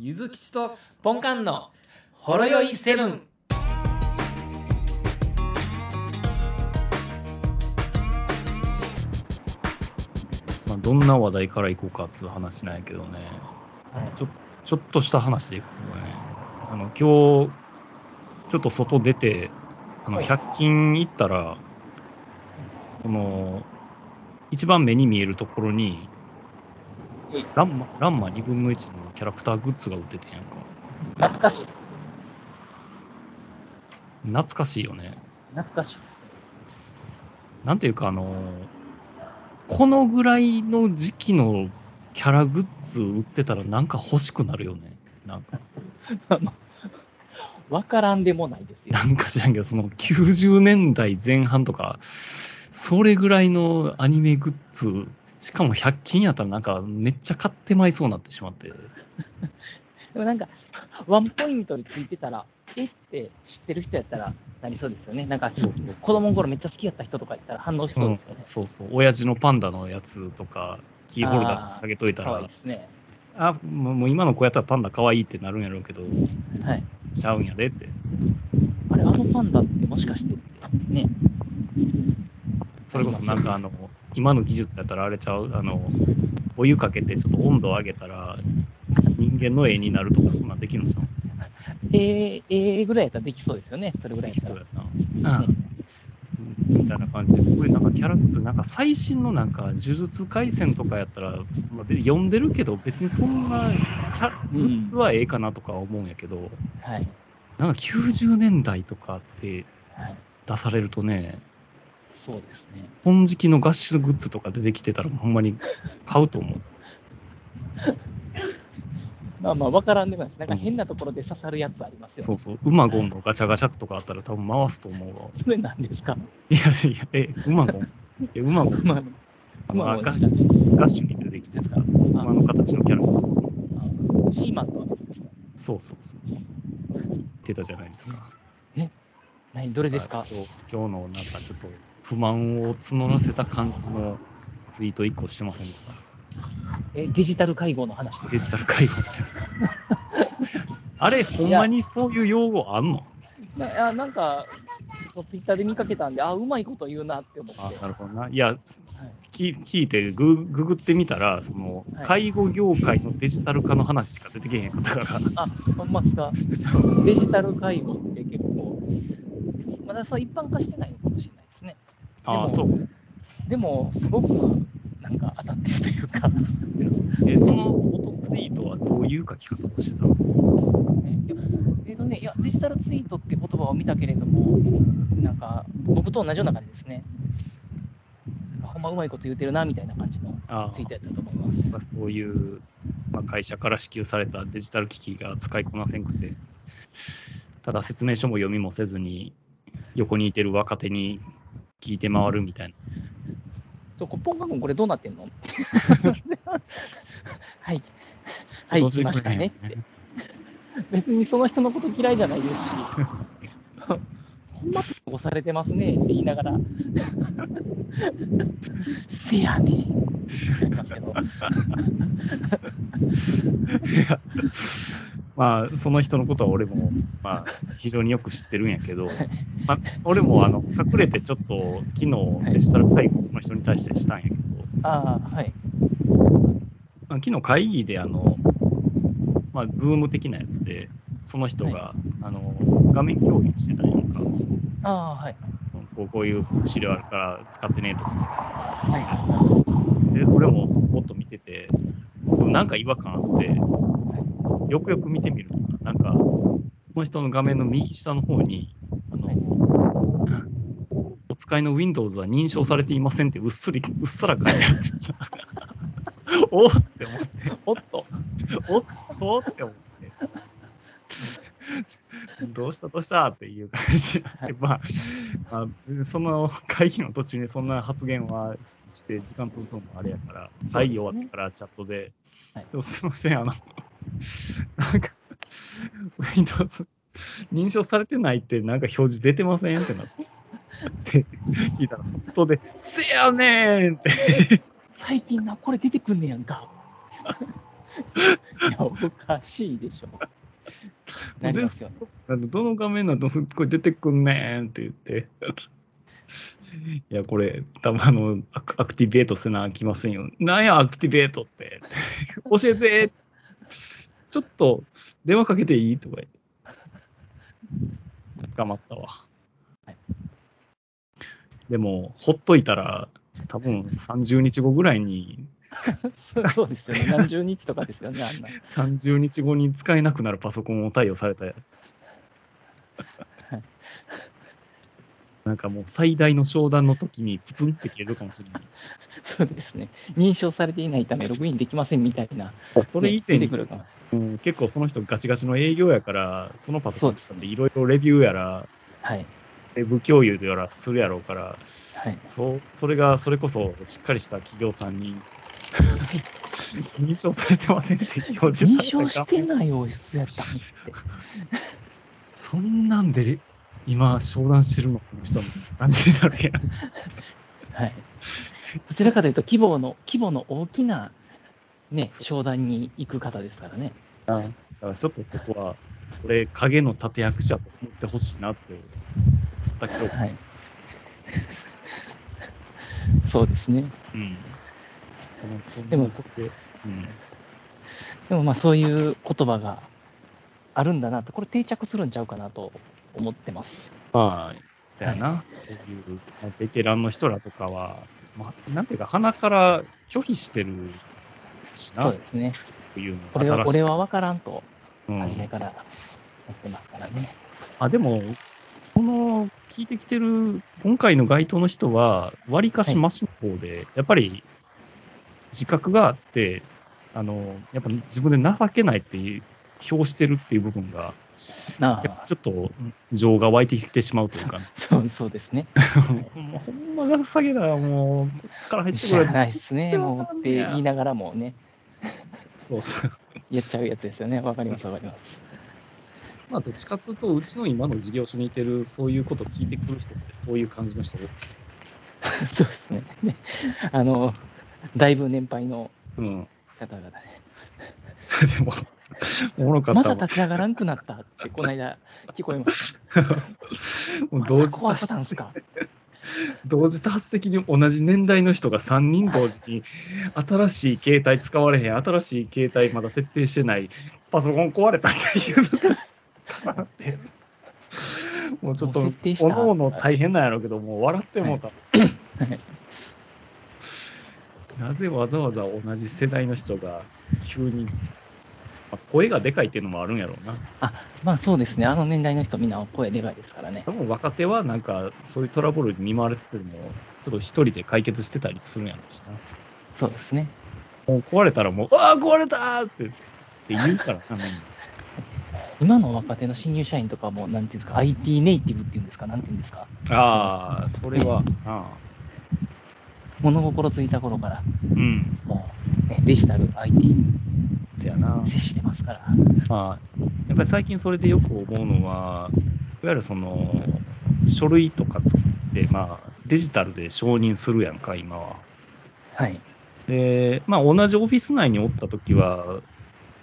ゆずきちとポンカンのほろよいセブン。まあ、どんな話題からいこうかっていう話なんやけどね、ちょちょっとした話でいくとね、あの今日、ちょっと外出て、あのはい。100均行ったら、この、一番目に見えるところにはい、ランマ、ランマ2分の1のキャラクターグッズが売っててんやんか。懐かしい。懐かしいよね。懐かしいですね。なんていうか、あのこのぐらいの時期のキャラグッズ売ってたらなんか欲しくなるよね。なんか、わからんでもないですよな。んか知らんけど、その90年代前半とか、それぐらいのアニメグッズ、しかも100均やったらなんかめっちゃ買ってまいそうになってしまって。でもなんか、ワンポイントについてたら、え？って知ってる人やったらなりそうですよね。なんか、そうそうそう子供の頃めっちゃ好きやった人とかやったら反応しそうですよねん。そうそう、親父のパンダのやつとか、キーホルダーあげといた可愛いらで、すね。あ、もうもう今の子やったらパンダ可愛いってなるんやろうけど、はい。ちゃうんやでって。あれ、あのパンダってもしかしてですね。それこそなんかあの、今の技術だったらあれちゃう、あの、お湯かけてちょっと温度を上げたら、人間の絵になるとか、そんなんできるんちゃう？えー、えー、ぐらいやったらできそうですよね。それぐらいやったそうら。やな。うん。みたいな感じで、これなんかキャラクター、なんか最新のなんか、呪術廻戦とかやったら、まあ、読んでるけど、別にそんな、キャグッズはええかなとかは思うんやけど、はい。なんか90年代とかってはい。出されるとね、そうですね。本時期の合宿グッズとか出てきてたら、ほんまに買うと思う。まあまあ、わからんでもないです。なんか変なところで刺さるやつありますよね。そうそう、ウマゴンのガチャガチャとかあったら多分回すと思うわ。それなんですか？いやいや、え、ウマゴンえ、ウマゴンまあ、まあ、あのガッシュに出てきてた馬の形のキャラシーマンとは別ですか？そうそうそう。言ってたじゃないですか。何、どれですか？今日のなんかちょっと不満を募らせた感じのツイート1個してませんでした？え、デジタル会合の話デジタル介護。あれ、ほんまにそういう用語あんの？なあなんか、ツイッターで見かけたんで、あ、うまいこと言うなって思って。あ、なるほどな。いや、はい聞聞いてグググってみたら、そのはい介護業界のデジタル化の話しか出てけへんかったから、あ、ほんまですか？デジタル会合って結構、まだそう一般化してないの。ああ、でもそう。でも、すごくなんか当たってるというか、え、その元ツイートはどういう書き方をしてたのえっとね、いや、デジタルツイートって言葉を見たけれども、なんか、僕と同じような感じですね。ほんまうまいこと言うてるな、みたいな感じのあツイートやったと思います。あ、そういう、まあ、会社から支給されたデジタル機器が使いこなせんくて、ただ説明書も読みもせずに、横にいてる若手に聞いて回るみたいな。とこポンカ君、これどうなってんの？はい。はい、来ましたね。って。別にその人のこと嫌いじゃないですし、ほんま押されてますねって言いながら、せやねん。って言いますけど、まあ、その人のことは俺も、まあ、非常によく知ってるんやけど、まあ、俺もあの隠れてちょっと昨日デジタル介護の人に対してしたんやけど、ああ、はい。まあ昨日会議であの、まあ、ズーム的なやつで、その人が、あの画面共有してたんやんか。ああ、はい。こうこういう資料あるから使ってねとか。はい。で、俺ももっと見てて、なんか違和感あって、よくよく見てみると、なんか、この人の画面の右下の方に、あの、お使いの Windows は認証されていませんってうっすり、うっさら書いてある。おっって思って、おっと、おっとって思って。どうしたどうしたっていう感じ。で、まあ、まあ、その会議の途中にそんな発言はして時間潰すのもあれやから、会議終わってからチャットで、はい。でもすみません、あの、なんか、Windows 認証されてないってなんか表示出てませんってなって、聞いたら、本当で、せやねんって、最近な、これ出てくんねやんか。いや、おかしいでしょ。なりますよね。あのどの画面なのすっごい出てくんねんって言って。いや、これ、多分あのアク、アクティベートせなあきませんよ。なんや、アクティベートって。教えて。ちょっと、電話かけていい？とか言って。捕まったわ。はいでも、ほっといたら、多分30日後ぐらいに、そ うそうですよね。何十日とかですよね、あんな。30日後に使えなくなるパソコンを対応された。なんかもう最大の商談の時にプツンって切れるかもしれない。そうですね。認証されていないため、ログインできませんみたいな。それ以前にね。うん結構その人ガチガチの営業やから、そのパソコン使っていろいろレビューやら、はい。レブ共有やらするやろうから、はい。そうそれがそれこそしっかりした企業さんに 認証されてませんって表示認証してない OS やった。そんなんで今商談してるのこの人の感じになるやん。はい。どちらかというと、規模の、規模の大きな、ね、商談に行く方ですからね。だからちょっとそこは、これ影の立役者と思ってほしいなって思ったけど、はい。そうですね。うん。でもうん。でもまあそういう言葉があるんだなと、これ定着するんちゃうかなと思ってます。まあ、そやな、そういう、まあベテランの人らとかは、まあ、なんていうか、鼻から拒否してるしな、とそうですね。いうの俺は俺は分からんと、うん初めからやってますからね。あ、でも、この聞いてきてる、今回の該当の人は、わりかしマシの方で、やっぱり自覚があって、あの、やっぱ自分で情けないっていう表してるっていう部分が、なあ、ちょっと情が湧いてきてしまうというか、そうそうですね。ほんまほんまが下げだよ、もう、こっから入ってくれ。ないですね、もうって言いながらもね、そうそう。やっちゃうやつですよね。わかります、わかります。まあ、どっちかというと、うちの今の事業所にいてる、そういうこと聞いてくる人って、そういう感じの人 そうですね。ねあの、だいぶ年配のうん。方々ね。でも、おもろかっまたわ。だ立ち上がらんくなったって、この間聞こえました。もう同時壊したんすか？同時多発的に同じ年代の人が3人同時に、新しい携帯使われへん、新しい携帯まだ設定してない、パソコン壊れたっていうのがもうちょっとおのおの大変なんやろうけど、もう笑ってもうた。はいなぜわざわざ同じ世代の人が急に、まあ声がでかいっていうのもあるんやろうな。あ、まあそうですね。あの年代の人みんな声でかいですからね多。分若手はなんかそういうトラブルに見舞われてても、ちょっと一人で解決してたりするんやろうしな。そうですね。もう壊れたらもう、ああ、壊れたーってって言うから。今の若手の新入社員とかも、なんていうんですか、IT ネイティブっていうんですか、なんていうんですか、ああ、それは、ああ物心ついた頃から、うん、もう、ね、デジタル、IT にせやな。接してますから。まあ、やっぱり最近それでよく思うのは、いわゆるその、書類とか作って、まあ、デジタルで承認するやんか、今は。はい。で、まあ、同じオフィス内におったときは、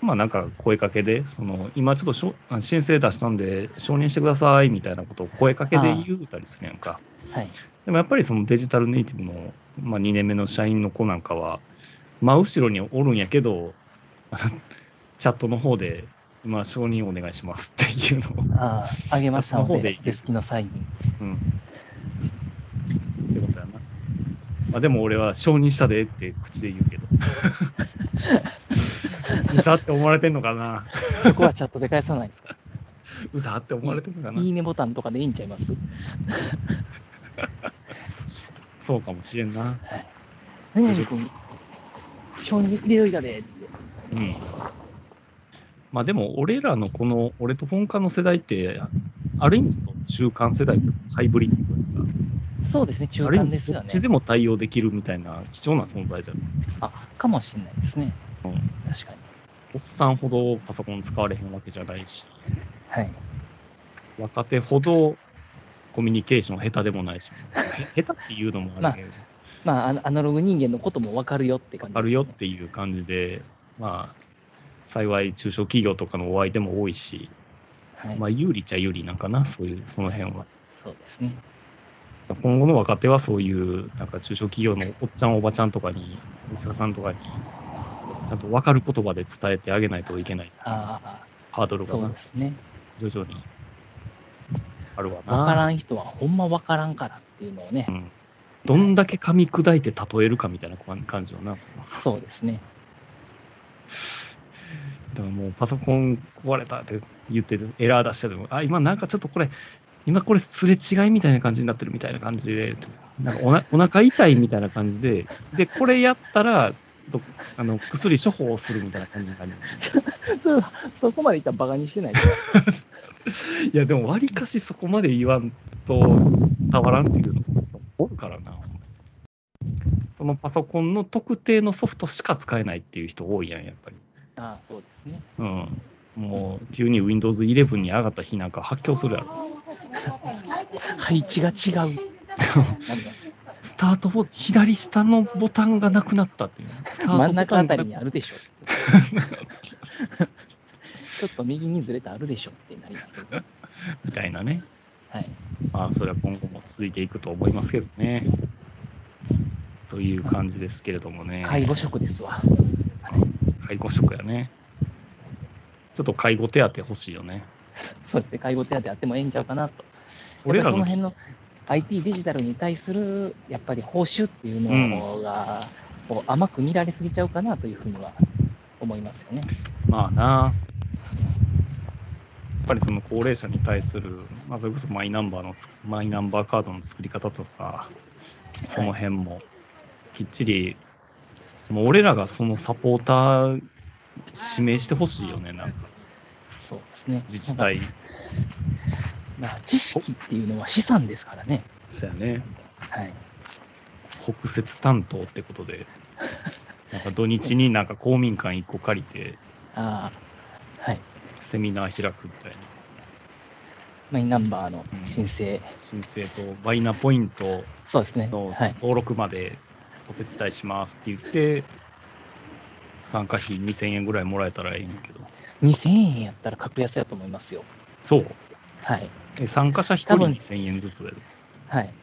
まあ、なんか声かけで、その、今ちょっとしょあ申請出したんで、承認してくださいみたいなことを声かけで言うたりするやんか。はい。でもやっぱりそのデジタルネイティブの、まあ、2年目の社員の子なんかは、真後ろにおるんやけど、チャットの方で、今、承認お願いしますっていうのを、ああ、あげましたのでデスキの際に。うん。ってことやな。まあ、でも俺は承認したでって口で言うけど。うざって思われてんのかなそこはチャットで返さないですか？うざって思われてんのかないいねボタンとかでいいんちゃいます？そうかもしれんな。何々君、承認入れといたでって。うん。まあでも、俺らのこの、俺と本家の世代って、ある意味中間世代、ハイブリッドというか、そうですね、中間ですよねどっち。でも対応できるみたいな貴重な存在じゃん。あ、かもしれないですね。うん。確かに。おっさんほどパソコン使われへんわけじゃないし、はい。若手ほどコミュニケーション下手でもないし、へ下手っていうのもあるけど、まあ、あのアナログ人間のことも分かるよって感じね。あるよっていう感じで、まあ、幸い中小企業とかのお相手も多いし、はい。まあ有利っちゃ有利なんかな、そういう、その辺は。そうですね。今後の若手はそういう、なんか中小企業のおっちゃんおばちゃんとかに、お医者さんとかに、ちゃんと分かる言葉で伝えてあげないといけないああ、ハードルがなそうですね。徐々にあるわな。わからん人はほんまわからんからっていうのをねう、ん。どんだけ噛み砕いて例えるかみたいな感じよな。そうですね。だからもうパソコン壊れたって言ってる、エラー出してても、あ、今なんかちょっとこれ、今これすれ違いみたいな感じになってるみたいな感じで、なんかおな お腹痛いみたいな感じで、で、これやったら、とあの薬処方をするみたいな感じになります、そこまでいったらバカにしてない。で いや、でも、わりかしそこまで言わんと伝わらんっていうのおるからな。そのパソコンの特定のソフトしか使えないっていう人多いやん、やっぱり。ああ、そうですね。うん。もう、急に Windows 11に上がった日なんか発狂するやろ。配置が違う。スタートボ左下のボタンがなくなったっていう。スタートボタン真ん中あたりがにあるでしょ。ちょっと右にずれてあるでしょってなりますよね。みたいなね。はい。まあ、それは今後も続いていくと思いますけどね。という感じですけれどもね。介護職ですわ。介護職やね。ちょっと介護手当欲しいよね。そうですね。介護手当あってもええんちゃうかなと。俺らの辺の IT デジタルに対するやっぱり報酬っていうのが、こう甘く見られすぎちゃうかなというふうには思いますよね。まあな。やっぱりその高齢者に対する、まあ、それこそマイナンバーのつ、マイナンバーカードの作り方とか、その辺もきっちり、もう俺らがそのサポーター指名してほしいよね、なんかそうですね。自治体。まあ、知識っていうのは資産ですからね。そうやね。はい。北摂担当ってことで、なんか土日になんか公民館1個借りて、ああ、はい。セミナー開くみたいな。マイナンバーの申請、申請とバイナポイントそうですね。のはい。登録までお手伝いしますって言って、参加費2000円ぐらいもらえたらいいんだけど。2000円やったら格安やと思いますよ。そう。はい。え参加者1人多分2000円ずつだよ。はい。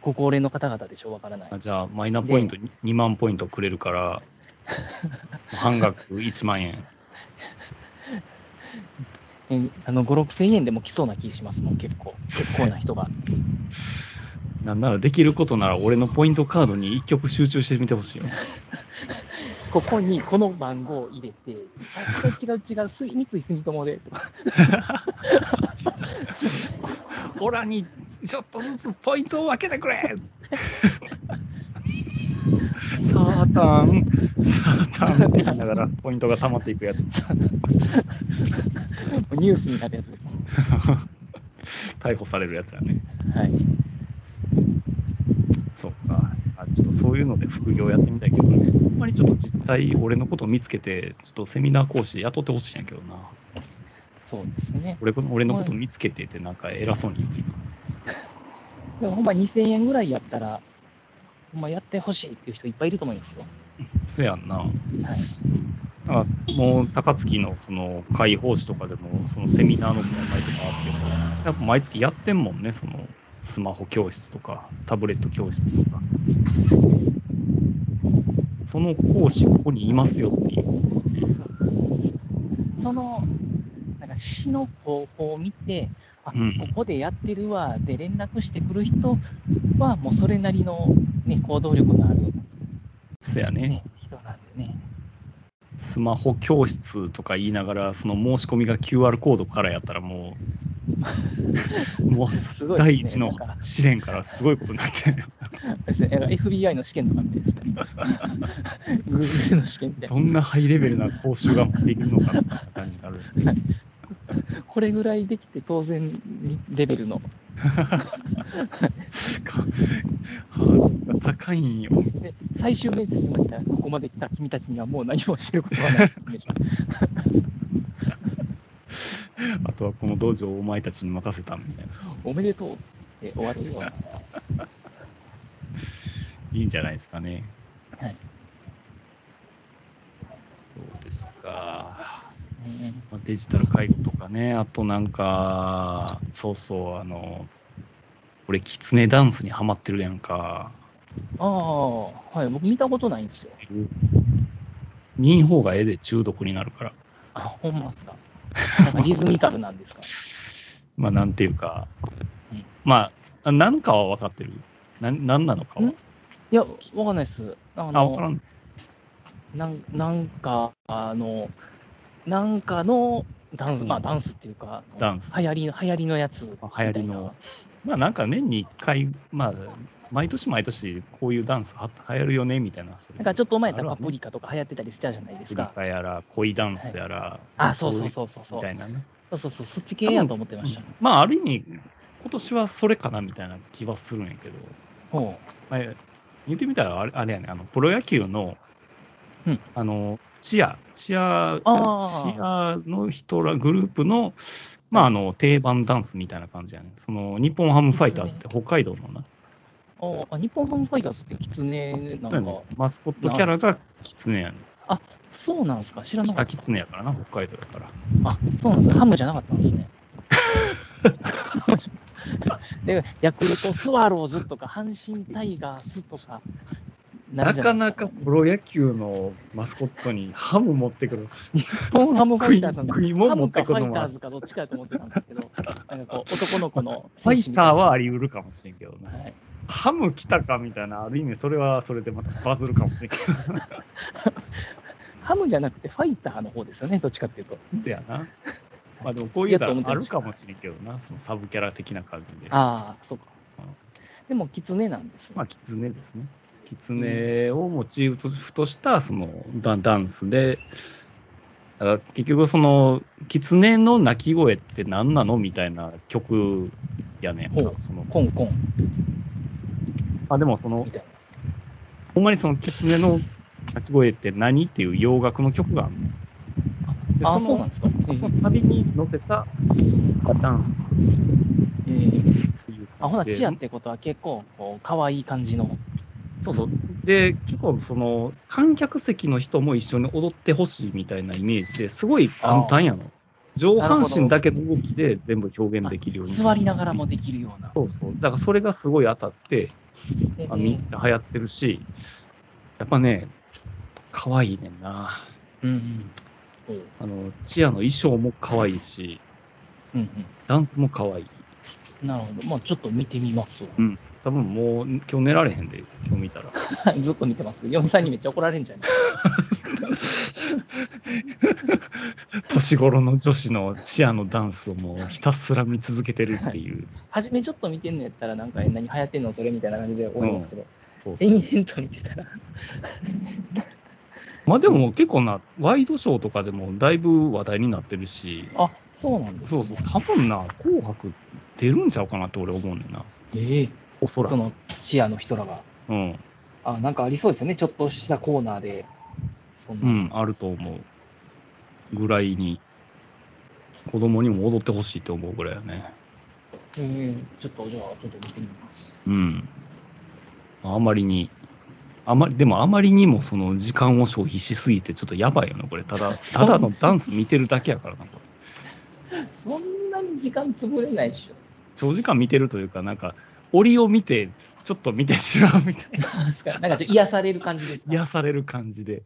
ご高齢の方々でしょ、わからないあ。じゃあ、マイナポイント2万ポイントくれるから、半額1万円。えあの5、6000円でも来そうな気しますもん、結構。結構な人が。なんならできることなら俺のポイントカードに1曲集中してみてほしいよ。ここにこの番号を入れて、あ違う違う、す三井住友でとか、オラにちょっとずつポイントを分けてくれ サータン、サータンって言いながらポイントが溜まっていくやつ。ニュースになるやつ。逮捕されるやつやね。はい。そっか。あちょっとそういうので副業やってみたいけどね。ほんまにちょっと自治体、俺のことを見つけて、ちょっとセミナー講師雇ってほしいんやけどな。そうですね。俺俺のこと見つけてってなんか偉そうに言ってる。でもほんま2000円ぐらいやったら、ほんまやってほしいっていう人いっぱいいると思いますよ。せやんな。はい。だからもう高槻のその会報誌とかでも、そのセミナーの問題とかあっても、やっぱ毎月やってんもんね、そのスマホ教室とか、タブレット教室とか。その講師、ここにいますよっていう。その、なんか市の方法を見て、あ、うんここでやってるわ、で連絡してくる人は、もうそれなりの、ね、行動力のある、そやねね。、人なんでね。スマホ教室とか言いながら、その申し込みが QR コードからやったらもう、もうすごい第一の試練からすごいことになってる。ですね、FBI の試験とかみたいですね。Google の試験みたいなど。んなハイレベルな講習ができるのかなって感じになる。これぐらいできて当然レベルの。高いんよ。で最終面接になったら、ここまで来た君たちにはもう何も知ることはない。あとはこの道場をお前たちに任せたみたいな。おめでとうって終わるような。いいんじゃないですかね。はい。そうですか。デジタル介護とかね、あとなんか、そうそう、あの、俺、キツネダンスにハマってるやんか。ああ、はい、僕見たことないんですよ。見ん方がええで中毒になるから。あ、ほんまっすか。なんかリズミカルなんですか？まあ、なんていうかうん、まあ、なんかは分かってる。ななんなのかは。ん？いや、わかんないっす。ああ、分からの、ん。なんなんか、あの、なんかのダンス、まあダンスっていうか、ダンス流行りの、流行りのやつ。流行りの。まあ、なんか年に1回、まあ、毎年毎年、こういうダンスは流行るよね、みたいな。なんかちょっと前やったらパプリカとか流行ってたりしたじゃないですプリか。カやら、恋ダンスやら、あ、そうそうそうそうそう。みたいなね。そうそうそう、そっち系やと思ってました。まあ、ある意味、今年はそれかなみたいな気はするんやけど、ほまあ、言ってみたらあれ、あれやね、あのプロ野球の、うんあの、チア、チア、チアの人ら、グループの、まあ、あの、定番ダンスみたいな感じやね。その、日本ハムファイターズって北海道のな、うあ、日本ハムファイターズってキツネなんか、マスコットキャラがキツネやね。そうなんですか知らなかあ、ったキ。ツネやからな、北海道やから。あ、そうなんですハムじゃなかったんですね。で、ヤクルトスワローズとか、阪神タイガースとか、なかなかプロ野球のマスコットにハム持ってくる。日本ハムファイターズなんで食い物ハムかフ持ってくるのはァイターズかどっちかやと思ってたんですけど、なんかこう、男の子のファイターはあり、り得るかもしれんけどね。はいハム来たかみたいな、ある意味それはそれでまたバズるかもしれんけハムじゃなくてファイターの方ですよね、どっちかっていうと。ど。やな。まあでもこういうのあるかもしれんけどな、そのサブキャラ的な感じで。ああ、そうかうん。でも、キツネなんですね。まあ、キツネですね。キツネをモチーフとしたそのダダンスで、だから結局その、キツネの鳴き声って何なのみたいな曲やねんほうそのコンコンあでもその。ほんまにそのキツネの鳴き声って何っていう洋楽の曲があるの。であ、そうなんですか。えその旅に乗せたダンスえええっていうあ、ほな、チアってことは結構、こう、可愛い感じの。そうそう。で、結構その、観客席の人も一緒に踊ってほしいみたいなイメージですごい簡単やの。上半身だけの動きで全部表現できるように。座りながらもできるような。そうそう。だからそれがすごい当たって、えあみんな流行ってるし、やっぱね、可愛いねんな。うんうん。あの、チアの衣装も可愛いし、うんダンスも可愛い。うん。なるほど。まあ、ちょっと見てみますわ。多分もう今日寝られへんで、今日見たら。ずっと見てます。4歳にめっちゃ怒られるんじゃない 年頃の女子のチアのダンスをもうひたすら見続けてるっていう。初めちょっと見てんのやったら、なんか、え何流行ってんのそれみたいな感じで思いますけど、そうそう延々と見てたら、まあでも結構な、ワイドショーとかでもだいぶ話題になってるし、あ、そうなんです、そうそう、多分な、紅白出るんちゃうかなって俺思うねんな。ええおそらく。そのチアの人らが。うん。あ、なんかありそうですよね。ちょっとしたコーナーで。そんなうん、あると思う。ぐらいに、子供にも踊ってほしいと思うぐらいやね。ええちょっとじゃあ、ちょっと見てみます。うん。あまりに、あまり、でもあまりにもその時間を消費しすぎてちょっとやばいよね、これ。ただ、ただのダンス見てるだけやからな、これ。そんなに時間潰れないでしょ。長時間見てるというか、なんか、折を見て、ちょっと見てしまうみたいな。なんかちょっと癒される感じですか？癒される感じで。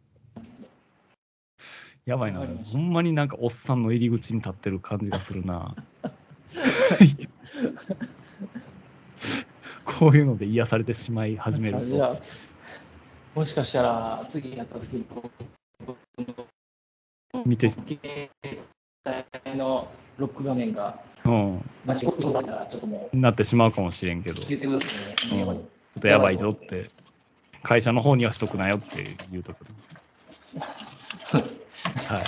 やばいなほんまになんかおっさんの入り口に立ってる感じがするな こういうので癒されてしまい始めると。じゃあ、もしかしたら次やった時に、見て、のロック画面がうん、間違ってたら、ちょっともうなってしまうかもしれんけど、ちょ言ってくださいね。うんっとやばいぞって、会社の方にはしとくなよって言うとく。そうです。はい。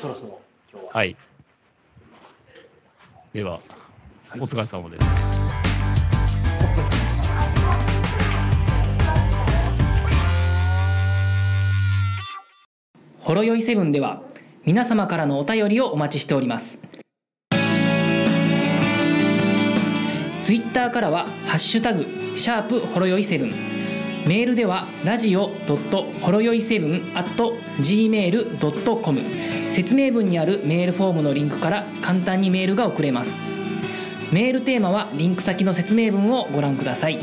そろそろ今日は。はい。では、お疲れ様です。ほろよいセブンでは皆様からのお便りをお待ちしております。ツイッターからは「ハッシュタグシャープほろよいセブン」メールではラジオほろよい7 gmail.com 説明文にあるメールフォームのリンクから簡単にメールが送れます。メールテーマはリンク先の説明文をご覧ください。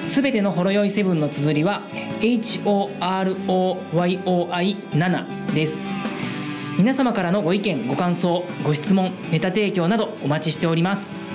すべてのほろよい7の綴りは HOROYOI7 です。皆様からのご意見ご感想ご質問ネタ提供などお待ちしております。